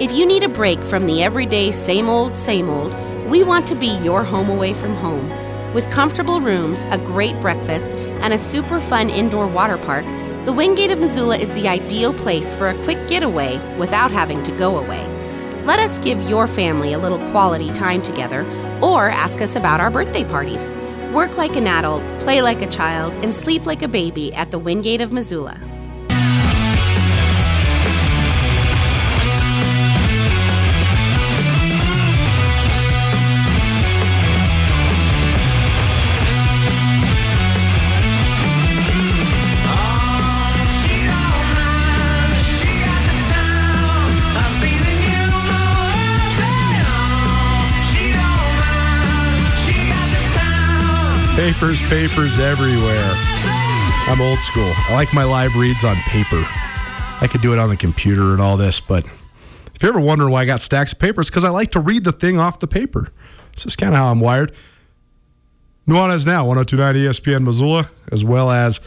If you need a break from the everyday same old, same old, we want to be your home away from home. With comfortable rooms, a great breakfast, and a super fun indoor water park, the Wingate of Missoula is the ideal place for a quick getaway without having to go away. Let us give your family a little quality time together, or ask us about our birthday parties. Work like an adult, play like a child, and sleep like a baby at the Wingate of Missoula. Papers, papers everywhere. I'm old school. I like my live reads on paper. I could do it on the computer and all this, but if you're ever wonder why I got stacks of papers, because I like to read the thing off the paper. This is kind of how I'm wired. Nuanez now, 1029 ESPN Missoula, as well as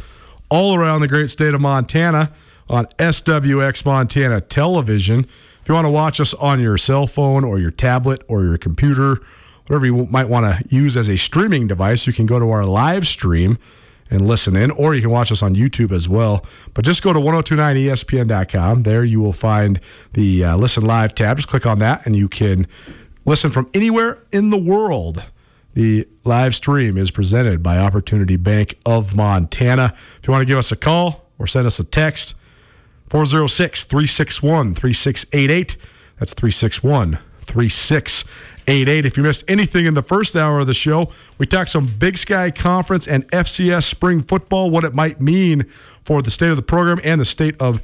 all around the great state of Montana on SWX Montana Television. If you want to watch us on your cell phone or your tablet or your computer, whatever you might want to use as a streaming device, you can go to our live stream and listen in, or you can watch us on YouTube as well. But just go to 1029ESPN.com. There you will find the uh, Listen Live tab. Just click on that, and you can listen from anywhere in the world. The live stream is presented by Opportunity Bank of Montana. If you want to give us a call or send us a text, 406 361 3688. That's 361 3688. If you missed anything in the first hour of the show, we talked some Big Sky Conference and FCS spring football, what it might mean for the state of the program and the state of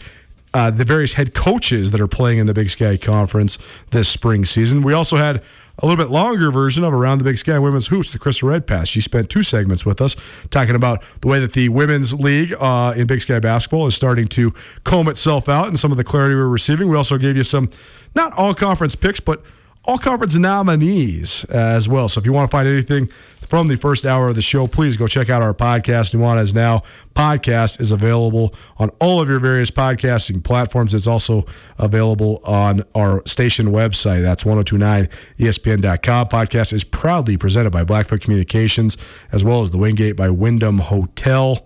uh, the various head coaches that are playing in the Big Sky Conference this spring season. We also had a little bit longer version of Around the Big Sky Women's Hoops with Krista Redpath. She spent two segments with us talking about the way that the women's league uh, in Big Sky basketball is starting to comb itself out and some of the clarity we're receiving. We also gave you some, not all conference picks, but all conference nominees uh, as well. So if you want to find anything from the first hour of the show, please go check out our podcast. Nuanez Now podcast is available on all of your various podcasting platforms. It's also available on our station website. That's 1029ESPN.com. Podcast is proudly presented by Blackfoot Communications as well as the Wingate by Wyndham Hotel.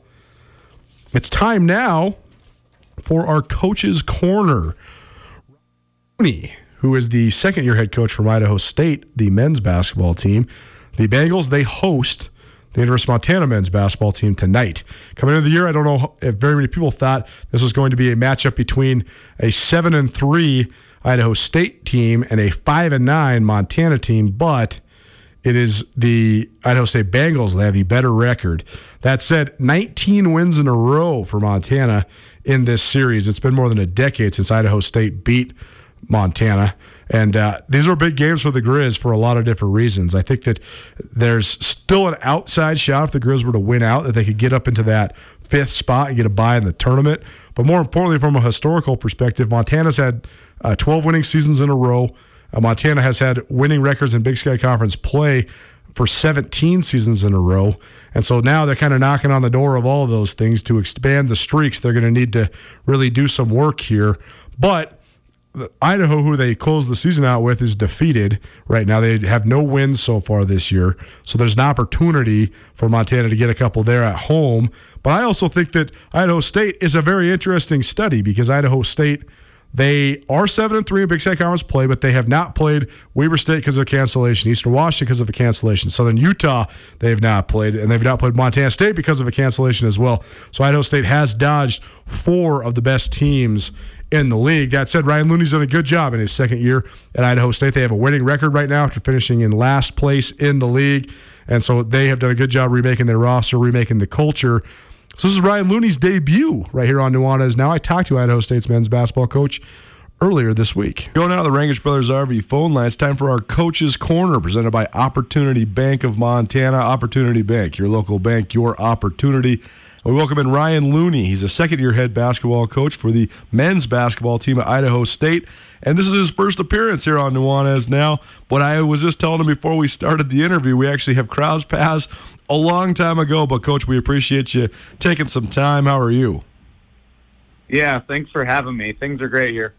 It's time now for our Coach's Corner. Looney, who is the second year head coach from Idaho State, the men's basketball team. The Bengals, they host the University of Montana men's basketball team tonight. Coming into the year, I don't know if very many people thought this was going to be a matchup between a 7 and 3 Idaho State team and a 5 and 9 Montana team, but it is the Idaho State Bengals that have the better record. That said, 19 wins in a row for Montana in this series. It's been more than a decade since Idaho State beat Montana. And uh, these are big games for the Grizz for a lot of different reasons. I think that there's still an outside shot if the Grizz were to win out that they could get up into that fifth spot and get a bye in the tournament. But more importantly, from a historical perspective, Montana's had uh, 12 winning seasons in a row. Uh, Montana has had winning records in Big Sky Conference play for 17 seasons in a row. And so now they're kind of knocking on the door of all of those things to expand the streaks. They're going to need to really do some work here. But Idaho, who they closed the season out with, is defeated right now. They have no wins so far this year. So there's an opportunity for Montana to get a couple there at home. But I also think that Idaho State is a very interesting study because Idaho State – they are seven and three in Big Sky Conference play, but they have not played Weber State because of cancellation, Eastern Washington because of a cancellation, Southern Utah they have not played, and they've not played Montana State because of a cancellation as well. So Idaho State has dodged four of the best teams in the league. That said, Ryan Looney's done a good job in his second year at Idaho State. They have a winning record right now after finishing in last place in the league, and so they have done a good job remaking their roster, remaking the culture. So this is Ryan Looney's debut right here on Nuanez. Now I talked to Idaho State's men's basketball coach earlier this week. Going out of the Rangitsch Brothers RV phone line, it's time for our Coach's Corner, presented by Opportunity Bank of Montana. Opportunity Bank, your local bank, your opportunity. We welcome in Ryan Looney. He's a second year head basketball coach for the men's basketball team at Idaho State. And this is his first appearance here on Nuanez now. But I was just telling him before we started the interview, we actually have crowds pass a long time ago. But, Coach, we appreciate you taking some time. How are you? Yeah, thanks for having me. Things are great here.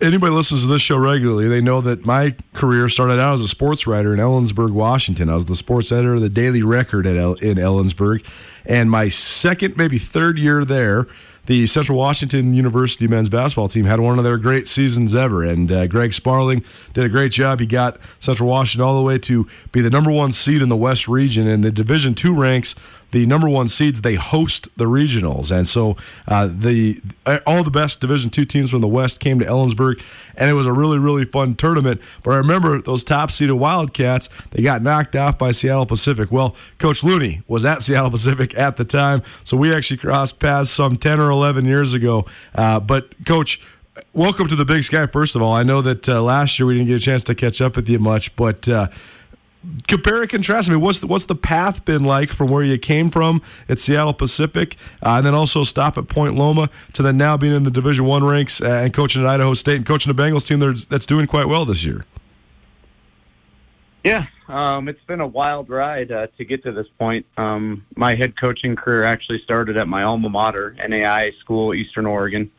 Anybody listens to this show regularly, they know that my career started out as a sports writer in Ellensburg, Washington. I was the sports editor of the Daily Record at El- in Ellensburg, and my second, maybe third year there, the Central Washington University men's basketball team had one of their great seasons ever. And uh, Greg Sparling did a great job. He got Central Washington all the way to be the number one seed in the West region. And the Division two ranks the number one seeds they host the regionals, and so uh, the all the best Division two teams from the West came to Ellensburg, and it was a really really fun tournament. But I remember those top seeded Wildcats they got knocked off by Seattle Pacific. Well, Coach Looney was at Seattle Pacific at the time, so we actually crossed paths some ten or eleven years ago. Uh, but Coach welcome to the Big Sky. First of all, I know that uh, last year we didn't get a chance to catch up with you much, but uh, compare and contrast. I mean, what's the, what's the path been like from where you came from at Seattle Pacific, uh, and then also stop at Point Loma to then now being in the Division One ranks uh, and coaching at Idaho State and coaching the Bengals team that's doing quite well this year. Yeah, um, it's been a wild ride uh, to get to this point. Um, my head coaching career actually started at my alma mater, NAIA School, Eastern Oregon.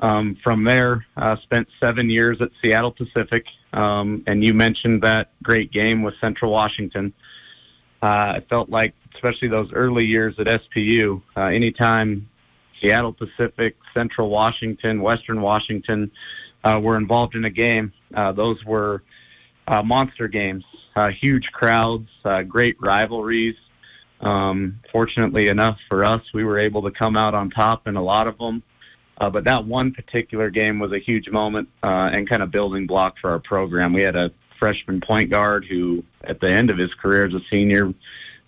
Um, from there, uh, spent seven years at Seattle Pacific, um, and you mentioned that great game with Central Washington. Uh, I felt like, especially those early years at SPU, uh, anytime Seattle Pacific, Central Washington, Western Washington uh, were involved in a game, uh, those were uh, monster games, uh, huge crowds, great rivalries. Um, fortunately enough for us, we were able to come out on top in a lot of them. Uh, but that one particular game was a huge moment uh, and kind of building block for our program. We had a freshman point guard who, at the end of his career as a senior,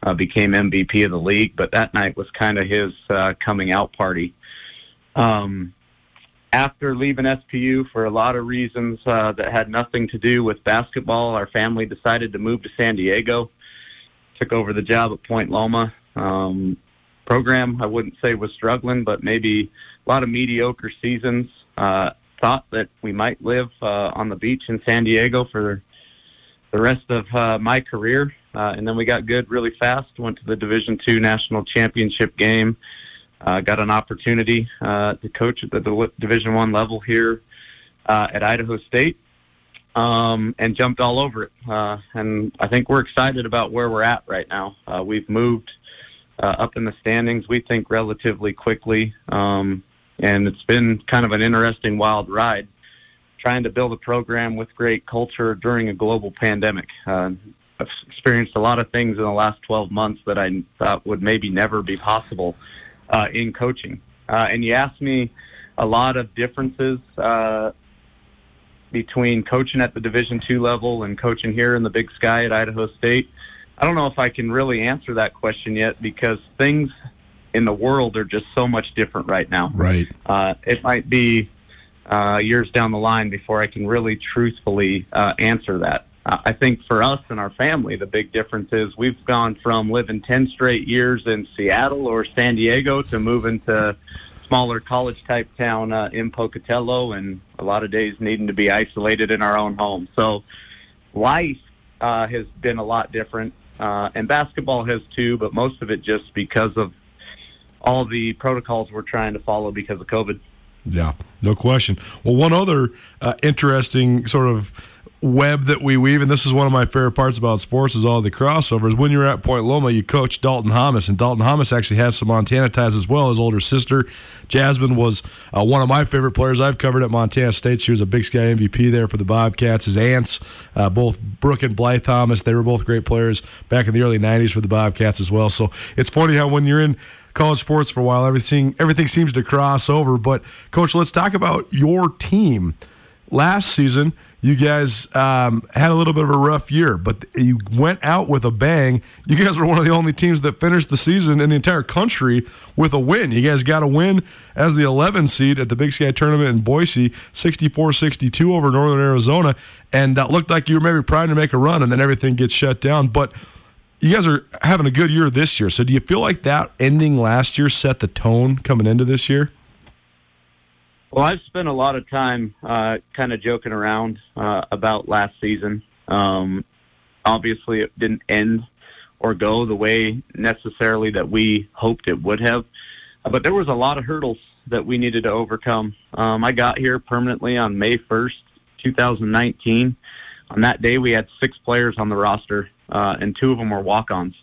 uh, became MVP of the league. But that night was kind of his uh, coming out party. Um, after leaving SPU for a lot of reasons uh, that had nothing to do with basketball, our family decided to move to San Diego. Took over the job at Point Loma. Um, program I wouldn't say was struggling, but maybe a lot of mediocre seasons. Uh, thought that we might live uh, on the beach in San Diego for the rest of uh, my career, uh, and then we got good really fast. Went to the Division Two national championship game. Uh, got an opportunity uh, to coach at the Division One level here uh, at Idaho State, um, and jumped all over it. Uh, and I think we're excited about where we're at right now. Uh, we've moved uh, up in the standings. We think relatively quickly. Um, and it's been kind of an interesting, wild ride trying to build a program with great culture during a global pandemic. Uh, I've experienced a lot of things in the last 12 months that I thought would maybe never be possible uh, in coaching. Uh, and you asked me a lot of differences uh, between coaching at the Division two level and coaching here in the Big Sky at Idaho State. I don't know if I can really answer that question yet because things in the world are just so much different right now. Right. Uh, it might be uh, years down the line before I can really truthfully uh, answer that. Uh, I think for us and our family, the big difference is we've gone from living 10 straight years in Seattle or San Diego to moving to smaller college type town uh, in Pocatello, and a lot of days needing to be isolated in our own home. So life uh, has been a lot different, uh, and basketball has too, but most of it just because of all the protocols we're trying to follow because of COVID. Yeah, no question. Well, one other uh, interesting sort of web that we weave, and this is one of my favorite parts about sports, is all the crossovers. When you're at Point Loma, you coach Dalton Thomas, and Dalton Thomas actually has some Montana ties as well. His older sister, Jasmine, was uh, one of my favorite players I've covered at Montana State. She was a Big Sky MVP there for the Bobcats. His aunts, uh, both Brooke and Blythe Thomas, they were both great players back in the early 90s for the Bobcats as well. So it's funny how when you're in college sports for a while, everything everything seems to cross over. But coach, let's talk about your team. Last season, you guys um, had a little bit of a rough year, but you went out with a bang. You guys were one of the only teams that finished the season in the entire country with a win. You guys got a win as the 11 seed at the Big Sky tournament in Boise, 64 62 over Northern Arizona. And that looked like you were maybe trying to make a run, and then everything gets shut down. But you guys are having a good year this year. So do you feel like that ending last year set the tone coming into this year? Well, I've spent a lot of time uh, kind of joking around uh, about last season. Um, obviously, it didn't end or go the way necessarily that we hoped it would have, but there was a lot of hurdles that we needed to overcome. Um, I got here permanently on May 1st, 2019. On that day, we had six players on the roster, uh, and two of them were walk-ons.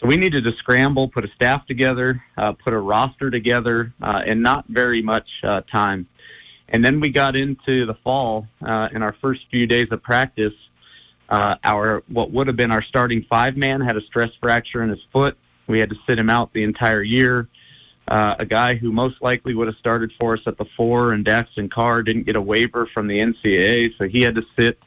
So we needed to scramble, put a staff together, uh, put a roster together, uh, in not very much uh, time. And then we got into the fall. Uh, in our first few days of practice, uh, our what would have been our starting five man had a stress fracture in his foot. We had to sit him out the entire year. Uh, a guy who most likely would have started for us at the four and Daxton Carr didn't get a waiver from the NCAA, so he had to sit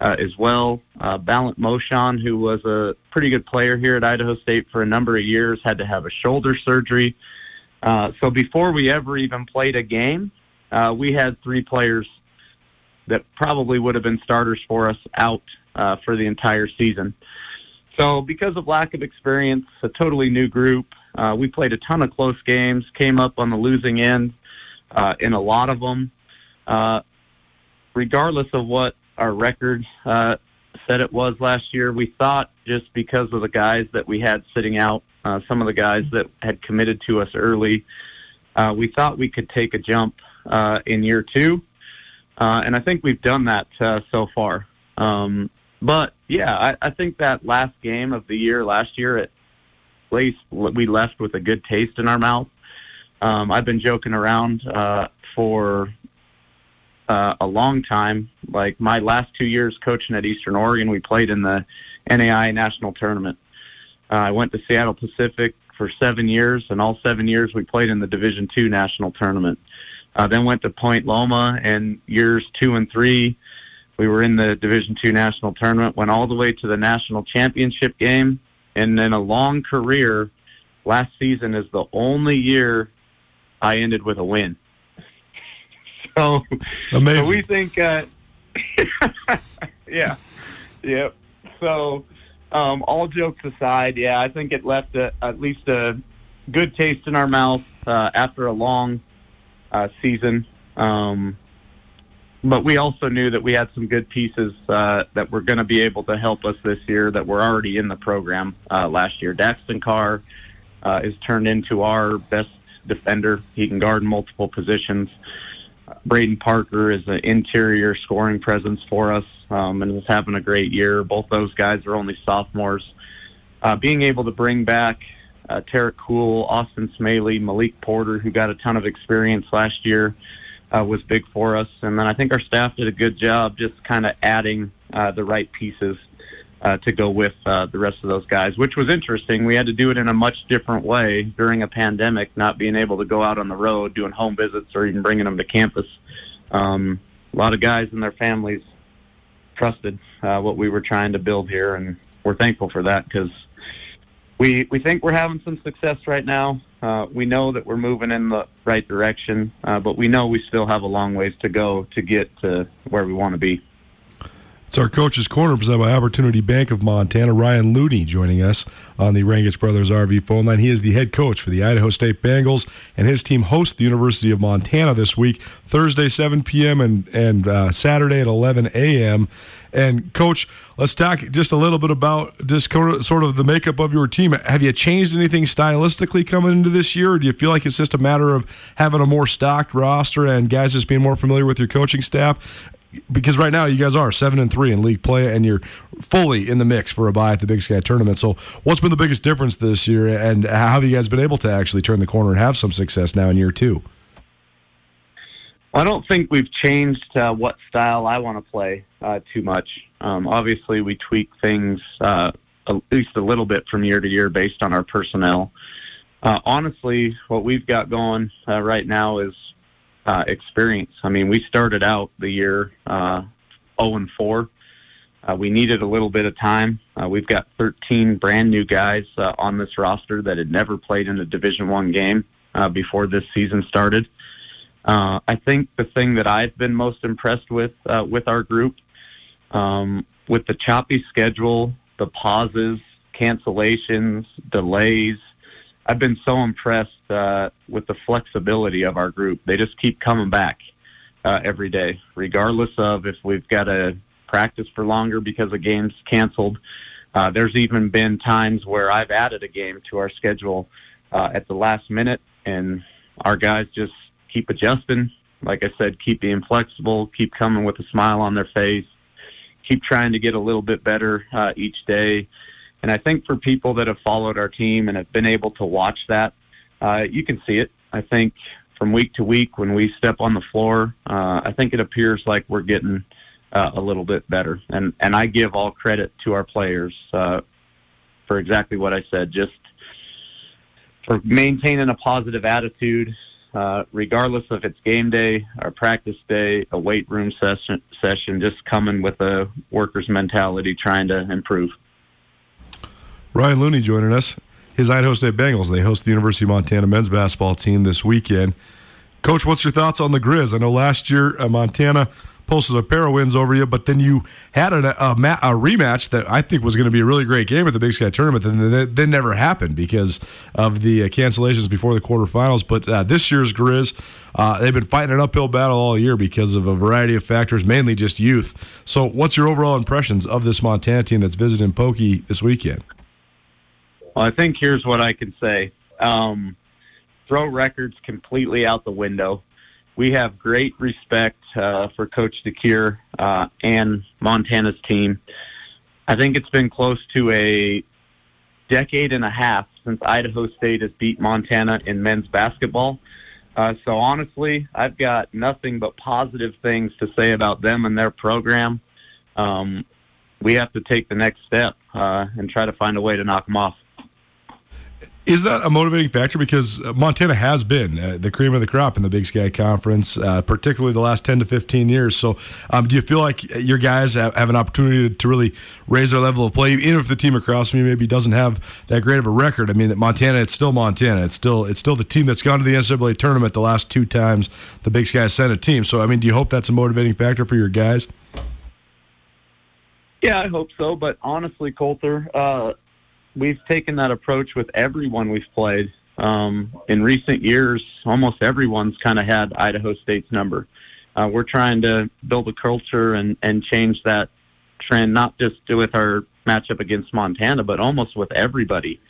uh, as well. Uh, Balint Mocsan, who was a pretty good player here at Idaho State for a number of years, had to have a shoulder surgery. Uh, so before we ever even played a game, uh, we had three players that probably would have been starters for us out uh, for the entire season. So because of lack of experience, a totally new group, uh, we played a ton of close games, came up on the losing end uh, in a lot of them. Uh, regardless of what our record uh, said it was last year. We thought just because of the guys that we had sitting out, uh, some of the guys that had committed to us early, uh, we thought we could take a jump uh, in year two. Uh, and I think we've done that uh, so far. Um, but yeah, I, I think that last game of the year last year, at least we left with a good taste in our mouth. Um, I've been joking around uh, for uh, a long time. Like my last two years coaching at Eastern Oregon, we played in the NAIA national tournament. Uh, I went to Seattle Pacific for seven years, and all seven years we played in the Division two national tournament. Uh, then went to Point Loma, and years two and three, we were in the Division two national tournament. Went all the way to the national championship game, and then a long career. Last season is the only year I ended with a win. So, Amazing. so we think, uh, yeah, yep. So, um, all jokes aside, yeah, I think it left a, at least a good taste in our mouth uh, after a long uh, season. Um, but we also knew that we had some good pieces uh, that were going to be able to help us this year that were already in the program uh, last year. Daxton Carr uh, is turned into our best defender. He can guard multiple positions. Brayden Parker is an interior scoring presence for us um, and is having a great year. Both those guys are only sophomores. Uh, being able to bring back uh, Tarik Cool, Austin Smellie, Malik Porter, who got a ton of experience last year, uh, was big for us. And then I think our staff did a good job just kind of adding uh, the right pieces uh, to go with uh, the rest of those guys, which was interesting. We had to do it in a much different way during a pandemic, not being able to go out on the road, doing home visits, or even bringing them to campus. Um, a lot of guys and their families trusted uh, what we were trying to build here, and we're thankful for that because we we think we're having some success right now. Uh, we know that we're moving in the right direction, uh, but we know we still have a long ways to go to get to where we want to be. It's our coach's corner presented by Opportunity Bank of Montana. Ryan Looney joining us on the Rangitsch Brothers RV phone line. He is the head coach for the Idaho State Bengals, and his team hosts the University of Montana this week, Thursday 7 p.m. and and uh, Saturday at 11 a.m. And coach, let's talk just a little bit about just sort of the makeup of your team. Have you changed anything stylistically coming into this year, or do you feel like it's just a matter of having a more stocked roster and guys just being more familiar with your coaching staff? Because right now you guys are seven and three in league play, and you're fully in the mix for a bye at the Big Sky tournament. So, what's been the biggest difference this year, and how have you guys been able to actually turn the corner and have some success now in year two? I don't think we've changed uh, what style I want to play uh, too much. Um, obviously, we tweak things uh, at least a little bit from year to year based on our personnel. Uh, honestly, what we've got going uh, right now is uh, experience. I mean, we started out the year uh, 0 and 4. Uh, we needed a little bit of time. Uh, we've got 13 brand new guys uh, on this roster that had never played in a Division One game uh, before this season started. Uh, I think the thing that I've been most impressed with uh, with our group, um, with the choppy schedule, the pauses, cancellations, delays, I've been so impressed uh, with the flexibility of our group. They just keep coming back uh, every day, regardless of if we've got to practice for longer because a game's canceled. Uh, there's even been times where I've added a game to our schedule uh, at the last minute, and our guys just keep adjusting. Like I said, keep being flexible, keep coming with a smile on their face, keep trying to get a little bit better uh, each day. And I think for people that have followed our team and have been able to watch that, uh, you can see it. I think from week to week when we step on the floor, uh, I think it appears like we're getting uh, a little bit better. And and I give all credit to our players uh, for exactly what I said. Just for maintaining a positive attitude, uh, regardless if it's game day or practice day, a weight room session, session, just coming with a worker's mentality, trying to improve. Ryan Looney joining us. His Idaho State Bengals. They host the University of Montana men's basketball team this weekend. Coach, what's your thoughts on the Grizz? I know last year uh, Montana posted a pair of wins over you, but then you had a, a, a rematch that I think was going to be a really great game at the Big Sky tournament. And that never happened because of the uh, cancellations before the quarterfinals. But uh, this year's Grizz, uh, they've been fighting an uphill battle all year because of a variety of factors, mainly just youth. So, what's your overall impressions of this Montana team that's visiting Pokey this weekend? Well, I think here's what I can say. Um, throw records completely out the window. We have great respect uh, for Coach DeCuire uh, and Montana's team. I think it's been close to a decade and a half since Idaho State has beat Montana in men's basketball. Uh, so honestly, I've got nothing but positive things to say about them and their program. Um, we have to take the next step uh, and try to find a way to knock them off. Is that a motivating factor? Because Montana has been uh, the cream of the crop in the Big Sky Conference, uh, particularly the last 10 to 15 years. So, um, do you feel like your guys have, have an opportunity to, really raise their level of play, even if the team across from you maybe doesn't have that great of a record? I mean, that Montana, it's still Montana. It's still it's still the team that's gone to the NCAA tournament the last two times the Big Sky sent a team. So, I mean, do you hope that's a motivating factor for your guys? Yeah, I hope so. But honestly, Colter, uh, we've taken that approach with everyone we've played. Um, in recent years, almost everyone's kind of had Idaho State's number. Uh, we're trying to build a culture and, and change that trend, not just with our matchup against Montana, but almost with everybody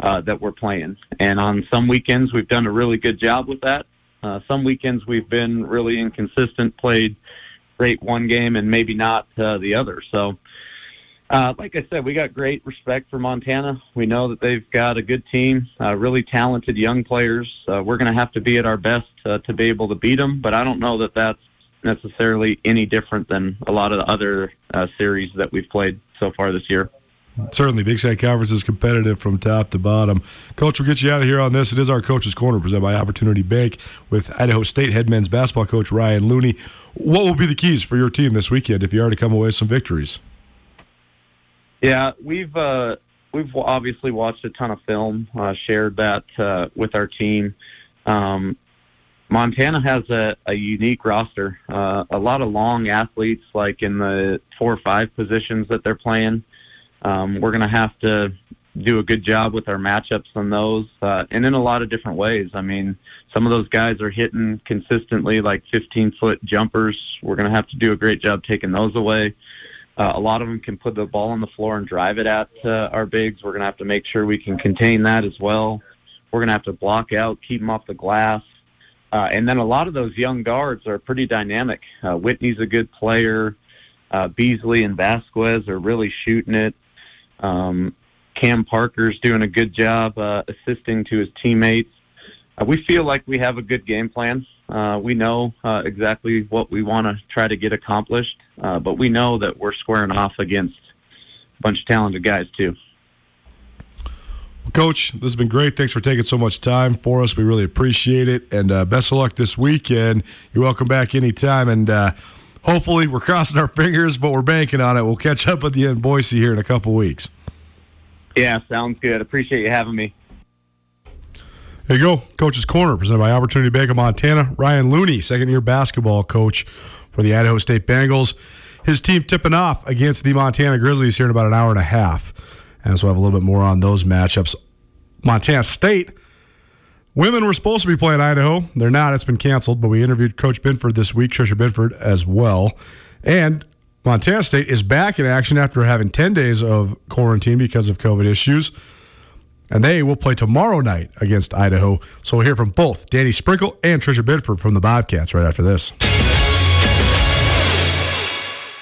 uh, that we're playing. And on some weekends, we've done a really good job with that. Uh, some weekends, we've been really inconsistent, played great one game and maybe not uh, the other. So uh, like I said, we got great respect for Montana. We know that they've got a good team, uh, really talented young players. Uh, we're going to have to be at our best uh, to be able to beat them, but I don't know that that's necessarily any different than a lot of the other uh, series that we've played so far this year. Certainly, Big Sky Conference is competitive from top to bottom. Coach, we'll get you out of here on this. It is our Coach's Corner presented by Opportunity Bank with Idaho State head men's basketball coach Ryan Looney. What will be the keys for your team this weekend if you are to come away with some victories? Yeah, we've uh, we've obviously watched a ton of film, uh, shared that uh, with our team. Um, Montana has a, a unique roster. Uh, a lot of long athletes, like in the four or five positions that they're playing. Um, we're going to have to do a good job with our matchups on those, uh, and in a lot of different ways. I mean, some of those guys are hitting consistently like 15 foot jumpers. We're going to have to do a great job taking those away. Uh, a lot of them can put the ball on the floor and drive it at uh, our bigs. We're going to have to make sure we can contain that as well. We're going to have to block out, keep them off the glass. Uh, and then a lot of those young guards are pretty dynamic. Uh, Whitney's a good player. Uh, Beasley and Vazquez are really shooting it. Um, Cam Parker's doing a good job uh, assisting to his teammates. Uh, we feel like we have a good game plan. Uh, we know uh, exactly what we want to try to get accomplished, uh, but we know that we're squaring off against a bunch of talented guys too. Well, Coach, this has been great. Thanks for taking so much time for us. We really appreciate it, and uh, best of luck this weekend. You're welcome back anytime, and uh, hopefully we're crossing our fingers, but we're banking on it. We'll catch up with you in Boise here in a couple weeks. Yeah, sounds good. Appreciate you having me. There you go. Coach's Corner, presented by Opportunity Bank of Montana. Ryan Looney, second year basketball coach for the Idaho State Bengals. His team tipping off against the Montana Grizzlies here in about an hour and a half. And so I have a little bit more on those matchups. Montana State. Women were supposed to be playing Idaho. They're not. It's been canceled. But we interviewed Coach Binford this week, Tricia Binford as well. And Montana State is back in action after having 10 days of quarantine because of COVID issues. And they will play tomorrow night against Idaho. So we'll hear from both Danny Sprinkle and Tricia Binford from the Bobcats right after this.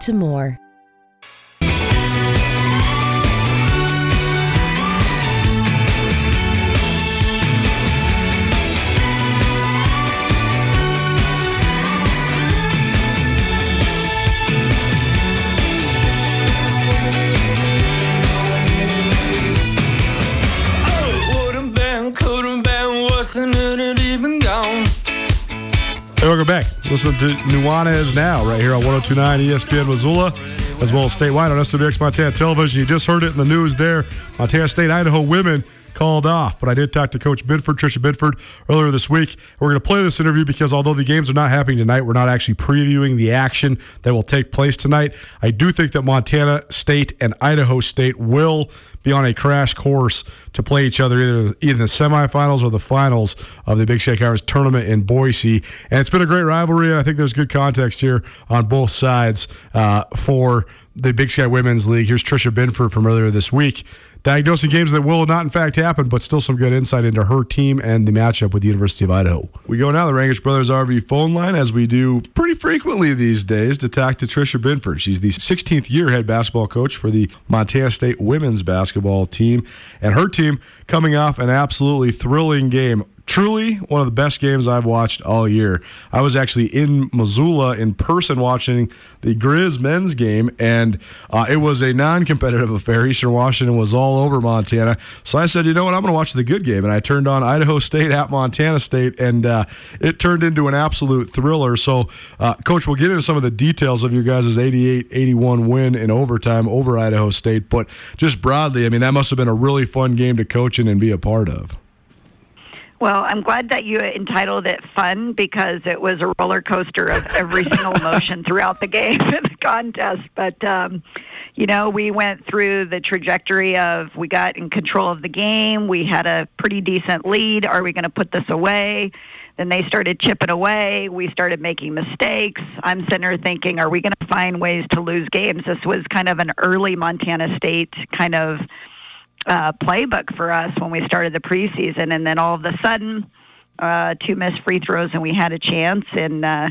to more. Welcome back. Listen to Nuanez now, right here on 1029 ESPN Missoula, as well as statewide on SWX Montana Television. You just heard it in the news there. Montana State Idaho women called off. But I did talk to Coach Binford, Tricia Binford, earlier this week. We're going to play this interview because although the games are not happening tonight, we're not actually previewing the action that will take place tonight. I do think that Montana State and Idaho State will be on a crash course to play each other either either the semifinals or the finals of the Big Sky Conference tournament in Boise. And it's been a great rivalry. I think there's good context here on both sides uh, for the Big Sky Women's League. Here's Tricia Binford from earlier this week diagnosing games that will not, in fact, happen, but still some good insight into her team and the matchup with the University of Idaho. We go now to the Rangitsch Brothers RV phone line, as we do pretty frequently these days, to talk to Tricia Binford. She's the 16th year head basketball coach for the Montana State women's basketball team, and her team coming off an absolutely thrilling game truly one of the best games I've watched all year. I was actually in Missoula in person watching the Grizz men's game, and uh, it was a non competitive affair. Eastern Washington was all over Montana. So I said, you know what, I'm going to watch the good game. And I turned on Idaho State at Montana State, and uh, it turned into an absolute thriller. So, uh, Coach, we'll get into some of the details of your guys' 88 81 win in overtime over Idaho State. But just broadly, I mean, that must have been a really fun game to coach in and be a part of. Well, I'm glad that you entitled it fun because it was a roller coaster of every single emotion throughout the game and the contest. But, um, you know, we went through the trajectory of we got in control of the game. We had a pretty decent lead. Are we going to put this away? Then they started chipping away. We started making mistakes. I'm sitting there thinking, are we going to find ways to lose games? This was kind of an early Montana State kind of uh, playbook for us when we started the preseason, and then all of a sudden, uh, two missed free throws, and we had a chance. And uh,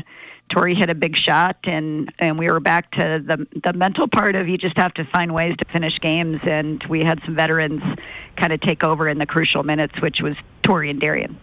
Tori hit a big shot, and and we were back to the the mental part of you just have to find ways to finish games. And we had some veterans kind of take over in the crucial minutes, which was Tori and Darian.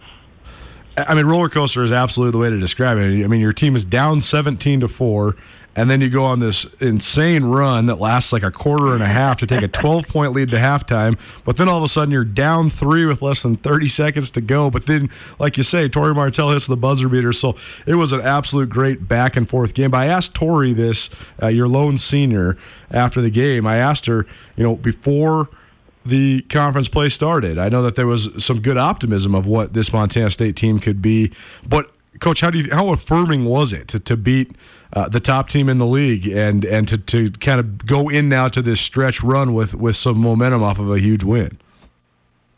I mean, roller coaster is absolutely the way to describe it. I mean, your team is down 17 to 4, and then you go on this insane run that lasts like a quarter and a half to take a 12 point lead to halftime. But then all of a sudden you're down three with less than 30 seconds to go. But then, like you say, Tori Martell hits the buzzer beater. So it was an absolute great back and forth game. But I asked Tori this, uh, your lone senior, after the game. I asked her, you know, before the conference play started. I know that there was some good optimism of what this Montana State team could be, but coach, how do you how affirming was it to, to beat uh, the top team in the league and and to, to kind of go in now to this stretch run with with some momentum off of a huge win?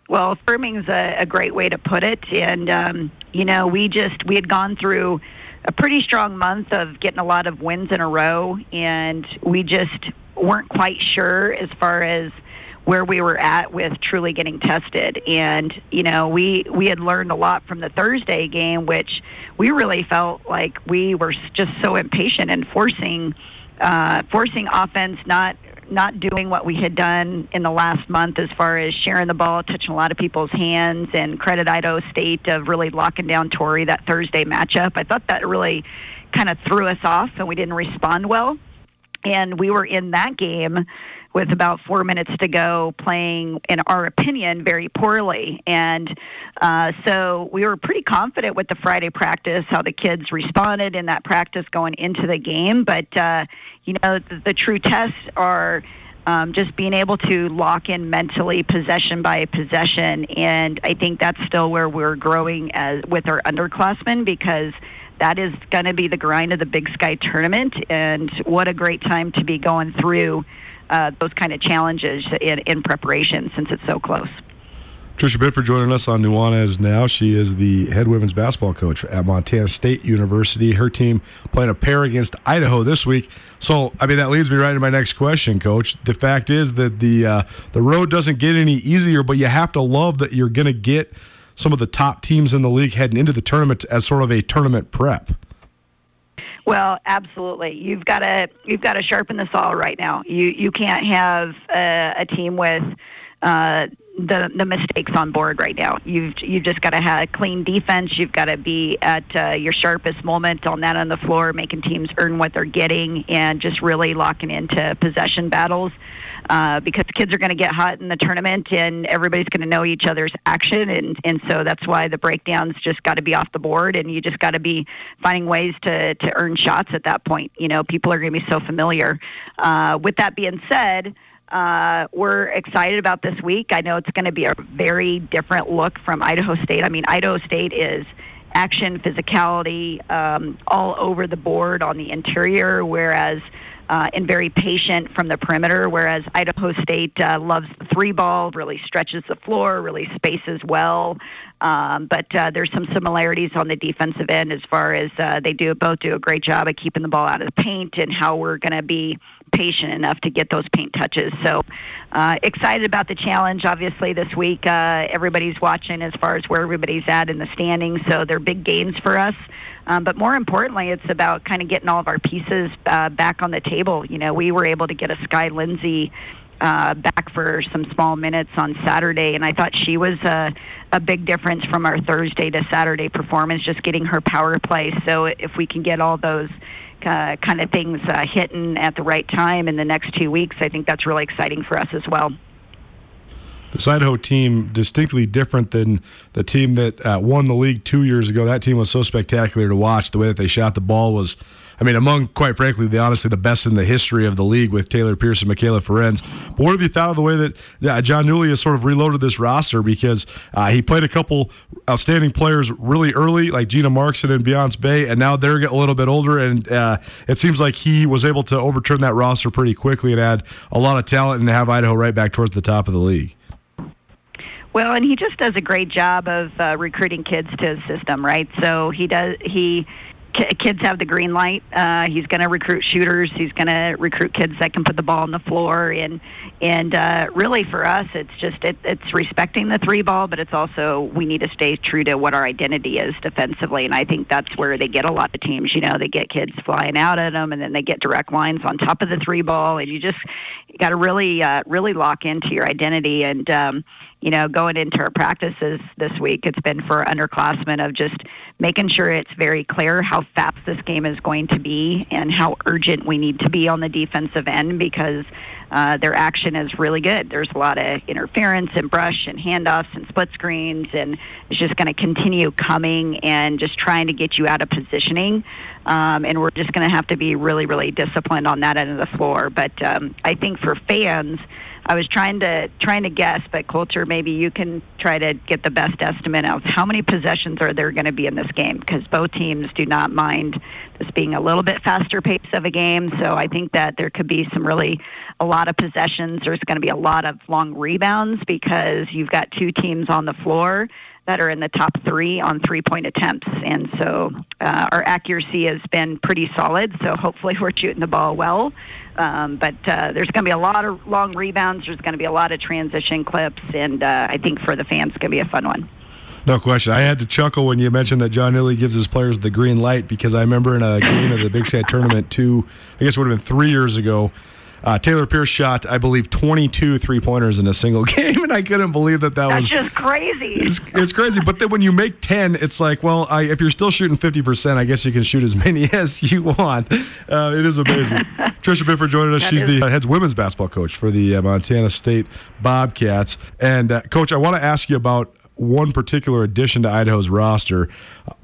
Well, affirming is a, a great way to put it, and um, you know we just we had gone through a pretty strong month of getting a lot of wins in a row, and we just weren't quite sure as far as where we were at with truly getting tested. And you know, we we had learned a lot from the Thursday game, which we really felt like we were just so impatient and forcing uh, forcing offense not not doing what we had done in the last month as far as sharing the ball, touching a lot of people's hands, and credit Idaho State of really locking down Tori that Thursday matchup. I thought that really kind of threw us off, and we didn't respond well. And we were in that game with about four minutes to go, playing, in our opinion, very poorly. And uh, so we were pretty confident with the Friday practice, how the kids responded in that practice going into the game. But, uh, you know, the, the true tests are. Um, just being able to lock in mentally possession by possession and i think that's still where we're growing as with our underclassmen because that is going to be the grind of the big sky tournament and what a great time to be going through uh, those kind of challenges in, in preparation since it's so close. Tricia Binford joining us on Nuanez now. She is the head women's basketball coach at Montana State University. Her team playing a pair against Idaho this week. So, I mean, that leads me right to my next question, Coach. The fact is that the uh, the road doesn't get any easier, but you have to love that you're going to get some of the top teams in the league heading into the tournament as sort of a tournament prep. Well, absolutely. You've got to you've got to sharpen the saw right now. You you can't have a, a team with uh, the the mistakes on board right now. You've you've just got to have clean defense. You've got to be at uh, your sharpest moment on that on the floor, making teams earn what they're getting, and just really locking into possession battles uh, because kids are going to get hot in the tournament and everybody's going to know each other's action. And, and so that's why the breakdowns just got to be off the board and you just got to be finding ways to, to earn shots at that point. You know, people are going to be so familiar. Uh, with that being said, uh, we're excited about this week. I know it's going to be a very different look from Idaho State. I mean, Idaho State is action, physicality, um, all over the board on the interior, whereas uh, and very patient from the perimeter, whereas Idaho State uh, loves the three ball, really stretches the floor, really spaces well. Um, but uh, there's some similarities on the defensive end as far as uh, they do both do a great job of keeping the ball out of the paint and how we're going to be patient enough to get those paint touches. So uh, excited about the challenge. Obviously, this week uh, everybody's watching as far as where everybody's at in the standings. So they're big gains for us. Um, but more importantly, it's about kind of getting all of our pieces uh, back on the table. You know, we were able to get a Sky Lindsay uh, back for some small minutes on Saturday, and I thought she was a, a big difference from our Thursday to Saturday performance, just getting her power play. So if we can get all those uh, kind of things uh, hitting at the right time in the next two weeks, I think that's really exciting for us as well this Idaho team distinctly different than the team that uh, won the league two years ago. That team was so spectacular to watch. The way that they shot the ball was, I mean, among quite frankly, the honestly the best in the history of the league with Taylor Pierce and Mikayla Ferenz. But what have you thought of the way that Jon Newlee has sort of reloaded this roster because uh, he played a couple outstanding players really early, like Gina Marxen and Beyonce Bea, and now they're getting a little bit older, and uh, it seems like he was able to overturn that roster pretty quickly and add a lot of talent and have Idaho right back towards the top of the league. Well, and he just does a great job of uh, recruiting kids to his system, right? So he does he kids have the green light. Uh, he's going to recruit shooters. He's going to recruit kids that can put the ball on the floor. And and uh, really for us, it's just it, it's respecting the three ball, but it's also we need to stay true to what our identity is defensively. And I think that's where they get a lot of teams. You know, they get kids flying out at them, and then they get direct lines on top of the three ball, and you just got to really uh, really lock into your identity and um, you know going into our practices this week it's been for underclassmen of just making sure it's very clear how fast this game is going to be and how urgent we need to be on the defensive end because uh, their action is really good. There's a lot of interference and brush and handoffs and split screens, and it's just going to continue coming and just trying to get you out of positioning. Um, and we're just going to have to be really, really disciplined on that end of the floor. But um, I think for fans, I was trying to trying to guess, but Colter, maybe you can try to get the best estimate of how many possessions are there going to be in this game because both teams do not mind this being a little bit faster pace of a game. So I think that there could be some really a lot of possessions. There's going to be a lot of long rebounds because you've got two teams on the floor that are in the top three on three point attempts. And so uh, our accuracy has been pretty solid. So hopefully we're shooting the ball well. Um, but uh, there's going to be a lot of long rebounds. There's going to be a lot of transition clips. And uh, I think for the fans, it's going to be a fun one. No question. I had to chuckle when you mentioned that Jon Newlee gives his players the green light because I remember in a game of the Big Sky tournament two, I guess it would have been three years ago, uh, Taylor Pierce shot, I believe, 22 three pointers in a single game, and I couldn't believe that that That's was just crazy. It's, it's crazy. But then when you make 10, it's like, well, I, if you're still shooting 50%, I guess you can shoot as many as you want. Uh, it is amazing. Tricia Binford joining us. That She's is- the head women's basketball coach for the uh, Montana State Bobcats. And, uh, Coach, I want to ask you about one particular addition to Idaho's roster.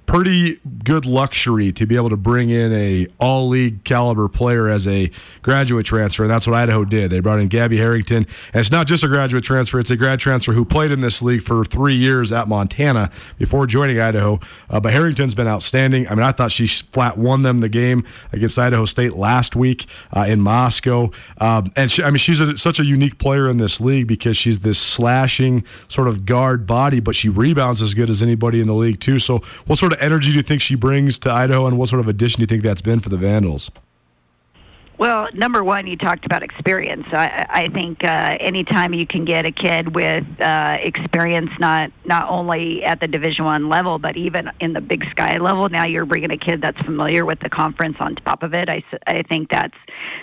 Pretty good luxury to be able to bring in a all league caliber player as a graduate transfer, and that's what Idaho did. They brought in Gabby Harrington, and it's not just a graduate transfer; it's a grad transfer who played in this league for three years at Montana before joining Idaho. Uh, but Harrington's been outstanding. I mean, I thought she flat won them the game against Idaho State last week uh, in Moscow, um, and she, I mean, she's a, such a unique player in this league because she's this slashing sort of guard body, but she rebounds as good as anybody in the league too. So, what sort of energy do you think she brings to Idaho, and what sort of addition do you think that's been for the Vandals? Well, number one, you talked about experience. I, I think uh, anytime you can get a kid with uh, experience, not not only at the Division One level, but even in the Big Sky level, now you're bringing a kid that's familiar with the conference on top of it. I, I think that's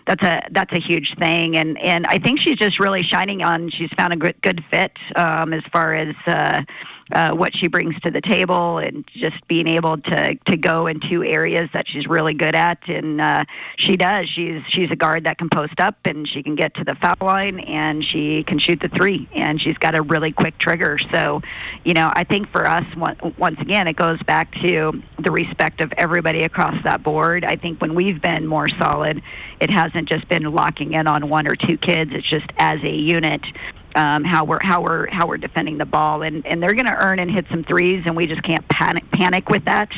that's a that's a huge thing, and and I think she's just really shining on. She's found a good good fit um, as far as. Uh, uh, what she brings to the table and just being able to to go into areas that she's really good at. And uh, she does. She's she's a guard that can post up and she can get to the foul line and she can shoot the three. And she's got a really quick trigger. So you know I think for us once again it goes back to the respect of everybody across that board. I think when we've been more solid it hasn't just been locking in on one or two kids. It's just as a unit um, how we're how we're how we're defending the ball, and and they're going to earn and hit some threes, and we just can't panic panic with that.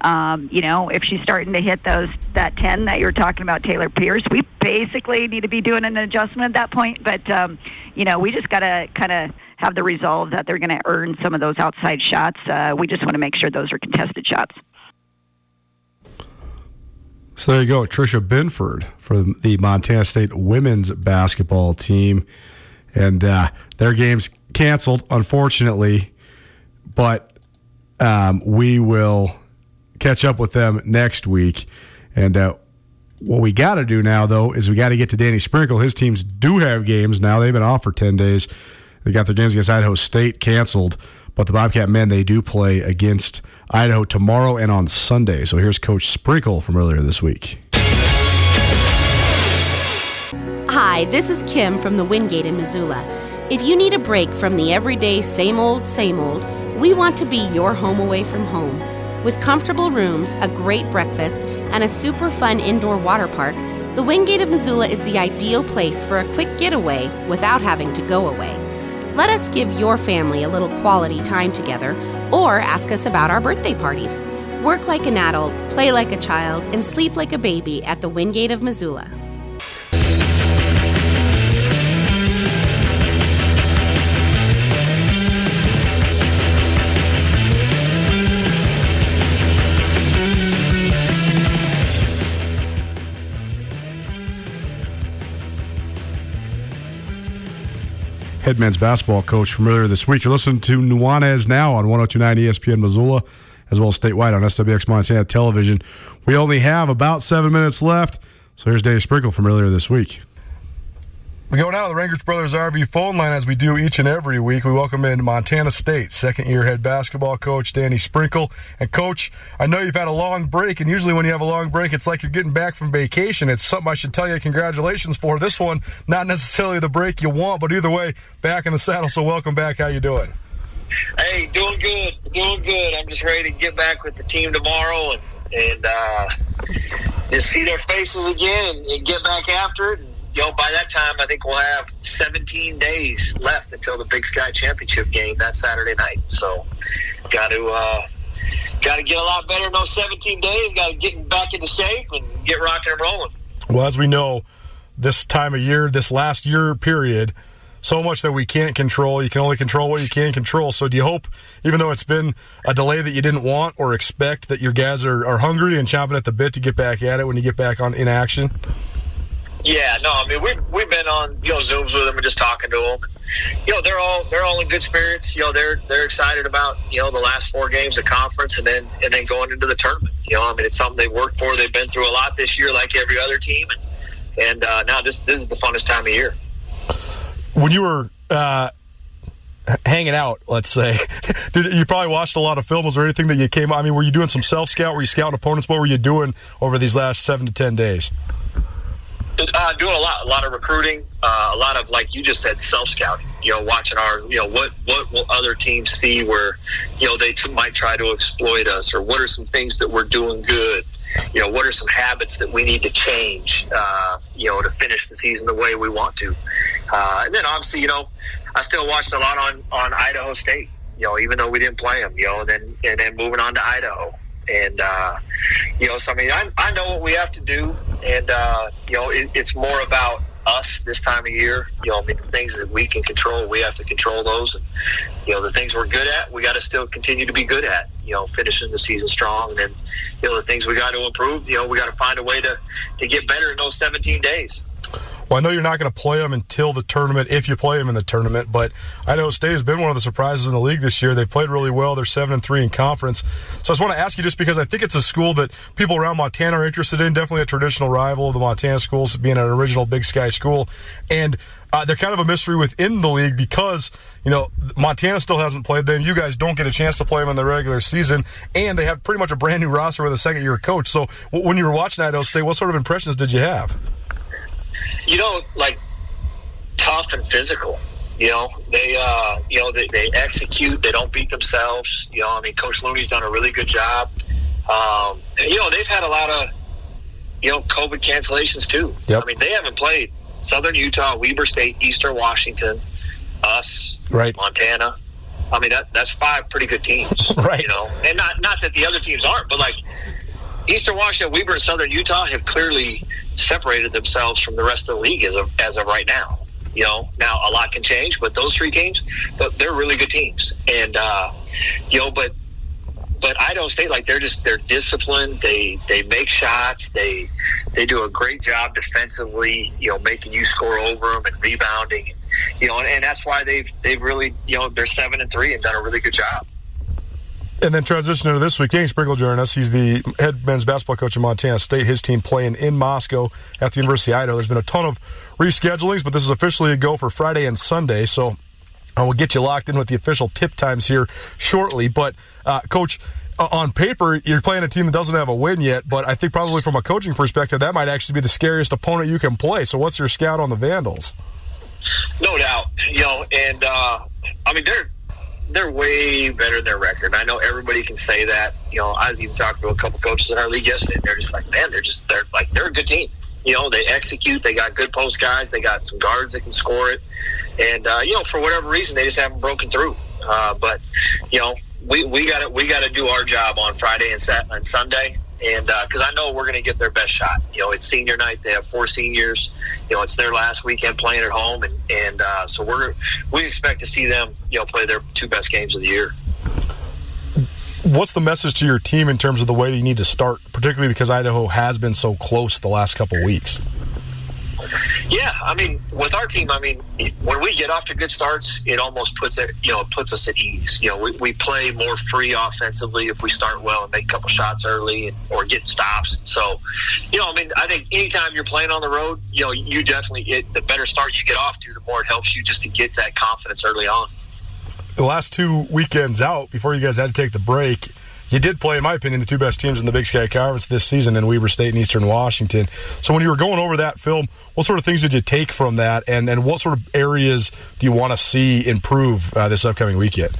Um, you know, if she's starting to hit those that ten that you're talking about, Taylor Pierce, we basically need to be doing an adjustment at that point. But um, you know, we just got to kind of have the resolve that they're going to earn some of those outside shots. Uh, we just want to make sure those are contested shots. So there you go, Tricia Binford for the Montana State women's basketball team, and uh, their game's canceled, unfortunately. But um, we will catch up with them next week. And uh, what we got to do now, though, is we got to get to Danny Sprinkle. His teams do have games now. They've been off for ten days. They got their games against Idaho State canceled, but the Bobcat men they do play against Idaho tomorrow and on Sunday. So here's Coach Sprinkle from earlier this week. Hi, this is Kim from the Wingate in Missoula. If you need a break from the everyday same old, same old, we want to be your home away from home. With comfortable rooms, a great breakfast, and a super fun indoor water park, the Wingate of Missoula is the ideal place for a quick getaway without having to go away. Let us give your family a little quality time together, or ask us about our birthday parties. Work like an adult, play like a child, and sleep like a baby at the Wingate of Missoula. Head men's basketball coach from earlier this week. You're listening to Nuanez now on 1029 ESPN Missoula, as well as statewide on SWX Montana Television. We only have about seven minutes left, so here's Dave Sprinkle from earlier this week. We go now to the Rangitsch Brothers RV phone line as we do each and every week. We welcome in Montana State second year head basketball coach Danny Sprinkle. And coach, I know you've had a long break, and usually when you have a long break, it's like you're getting back from vacation. It's something I should tell you congratulations for. This one, not necessarily the break you want, but either way, back in the saddle. So welcome back. How you doing? Hey, doing good, doing good. I'm just ready to get back with the team tomorrow and and uh, just see their faces again and, get back after it. And, you know, by that time, I think we'll have 17 days left until the Big Sky Championship game that Saturday night. So, got to uh, got to get a lot better in those 17 days. Got to get back into shape and get rocking and rolling. Well, as we know, this time of year, this last year period, so much that we can't control. You can only control what you can control. So, do you hope, even though it's been a delay that you didn't want or expect, that your guys are, are hungry and chomping at the bit to get back at it when you get back on in action? Yeah, no, I mean we've we've been on you know zooms with them and just talking to them. You know they're all they're all in good spirits. You know they're they're excited about you know the last four games of conference and then and then going into the tournament. You know I mean it's something they've worked for. They've been through a lot this year, like every other team, and and uh, now this this is the funnest time of year. When you were uh, hanging out, let's say, did you probably watched a lot of films or anything that you came? I mean, were you doing some self scout? Were you scouting opponents? What were you doing over these last seven to ten days? Uh, doing a lot, a lot of recruiting, uh, a lot of like you just said, self scouting. You know, watching our, you know, what what will other teams see where, you know, they t- might try to exploit us, or what are some things that we're doing good. You know, what are some habits that we need to change, uh, you know, to finish the season the way we want to. Uh, and then obviously, you know, I still watched a lot on on Idaho State. You know, even though we didn't play them, you know, and then and then moving on to Idaho and uh, you know, so I mean, I, I know what we have to do, and uh, you know, it, it's more about us this time of year. You know, I mean, the things that we can control, we have to control those, and you know, the things we're good at, we got to still continue to be good at. You know, finishing the season strong, and then you know, the things we got to improve. You know, we got to find a way to to get better in those 17 days. Well, I know you're not going to play them until the tournament, if you play them in the tournament. But Idaho State has been one of the surprises in the league this year. They played really well. They're seven and three in conference. So I just want to ask you, just because I think it's a school that people around Montana are interested in. Definitely a traditional rival of the Montana schools, being an original Big Sky school, and uh, they're kind of a mystery within the league because you know Montana still hasn't played them. You guys don't get a chance to play them in the regular season, and they have pretty much a brand new roster with a second year coach. So when you were watching Idaho State, what sort of impressions did you have? You know, like tough and physical. You know, they uh, you know they, they execute. They don't beat themselves. You know, I mean, Coach Looney's done a really good job. Um, you know, they've had a lot of you know COVID cancellations too. Yep. I mean, they haven't played Southern Utah, Weber State, Eastern Washington, us, right, Montana. I mean, that that's five pretty good teams, right? You know, and not not that the other teams aren't, but like Eastern Washington, Weber, and Southern Utah have clearly separated themselves from the rest of the league as of as of right now. You know, now a lot can change, but those three teams, they're really good teams, and uh, you know, but but Idaho State, like they're just they're disciplined. They they make shots. They they do a great job defensively. You know, making you score over them and rebounding. You know, and, and that's why they've they've really you know they're seven and three and done a really good job. And then transition to this week, Danny Sprinkle joining us. He's the head men's basketball coach of Montana State. His team playing in Moscow at the University of Idaho. There's been a ton of reschedulings, but this is officially a go for Friday and Sunday. So I will get you locked in with the official tip times here shortly. But, uh, Coach, on paper, you're playing a team that doesn't have a win yet, but I think probably from a coaching perspective, that might actually be the scariest opponent you can play. So, what's your scout on the Vandals? No doubt, you know, and uh, I mean they're they're way better than their record. I know everybody can say that. You know, I was even talking to a couple coaches in our league yesterday. And they're just like, man, they're just they're like they're a good team. You know, they execute. They got good post guys. They got some guards that can score it. And uh, you know, for whatever reason, they just haven't broken through. Uh, but you know, we we got to we got to do our job on Friday and Sat and Sunday and because uh, I know we're going to get their best shot. You know, it's senior night; they have four seniors. You know, it's their last weekend playing at home, and and uh, so we're we expect to see them, you know, play their two best games of the year. What's the message to your team in terms of the way that you need to start, particularly because Idaho has been so close the last couple weeks? Yeah, I mean, with our team, I mean, when we get off to good starts, it almost puts it, you know, it puts us at ease. You know, we, we play more free offensively if we start well and make a couple shots early or get stops. So, you know, I mean, I think anytime you're playing on the road, you know, you definitely it, the better start you get off to, the more it helps you just to get that confidence early on. The last two weekends out before you guys had to take the break you did play, in my opinion, the two best teams in the Big Sky Conference this season in Weber State and Eastern Washington. So when you were going over that film, what sort of things did you take from that, and and what sort of areas do you want to see improve uh, this upcoming weekend?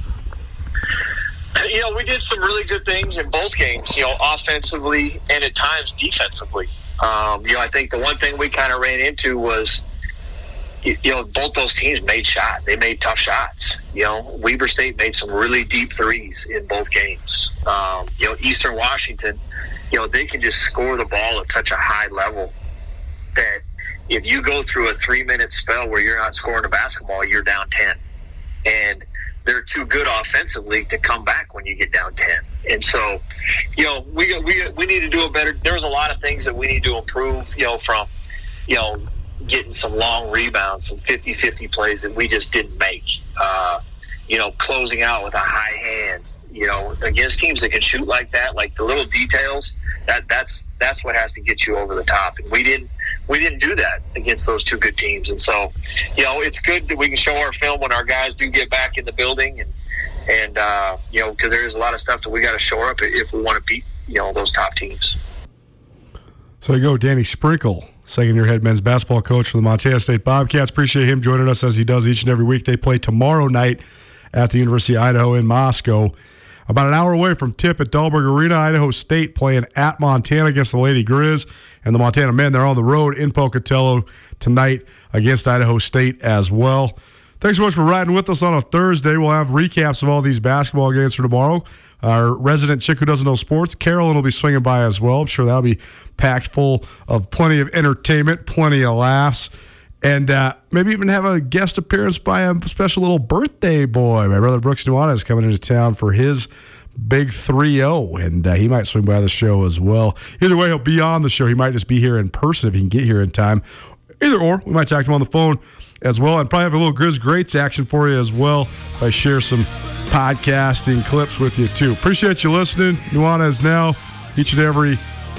You know, we did some really good things in both games. You know, offensively and at times defensively. Um, you know, I think the one thing we kind of ran into was you, know, both those teams made shots. They made tough shots. You know, Weber State made some really deep threes in both games. Um, you know, Eastern Washington, you know, they can just score the ball at such a high level that if you go through a three minute spell where you're not scoring a basketball, you're down 10. And they're too good offensively to come back when you get down 10. And so, you know, we, we, we need to do a better, there's a lot of things that we need to improve, you know, from, you know, getting some long rebounds, some 50 50 plays that we just didn't make. Uh, you know, closing out with a high hand, you know, against teams that can shoot like that, like the little details, that that's that's what has to get you over the top. And we didn't we didn't do that against those two good teams. And so, you know, it's good that we can show our film when our guys do get back in the building and and uh, you know, because there's a lot of stuff that we got to shore up if we want to beat you know those top teams. So you go, Danny Sprinkle second year head men's basketball coach for the Montana State Bobcats. Appreciate him joining us as he does each and every week. They play tomorrow night at the University of Idaho in Moscow. About an hour away from tip at Dahlberg Arena, Idaho State playing at Montana against the Lady Griz. And the Montana men, they're on the road in Pocatello tonight against Idaho State as well. Thanks so much for riding with us on a Thursday. We'll have recaps of all these basketball games for tomorrow. Our resident chick who doesn't know sports, Carolyn, will be swinging by as well. I'm sure that'll be packed full of plenty of entertainment, plenty of laughs, and uh, maybe even have a guest appearance by a special little birthday boy. My brother Brooks Nuanez is coming into town for his big 3-0 and uh, he might swing by the show as well either way he'll be on the show he might just be here in person if he can get here in time either or we might talk to him on the phone as well, and probably have a little Grizz Greats action for you as well. I share some podcasting clips with you too. Appreciate you listening. Nuanez now each and every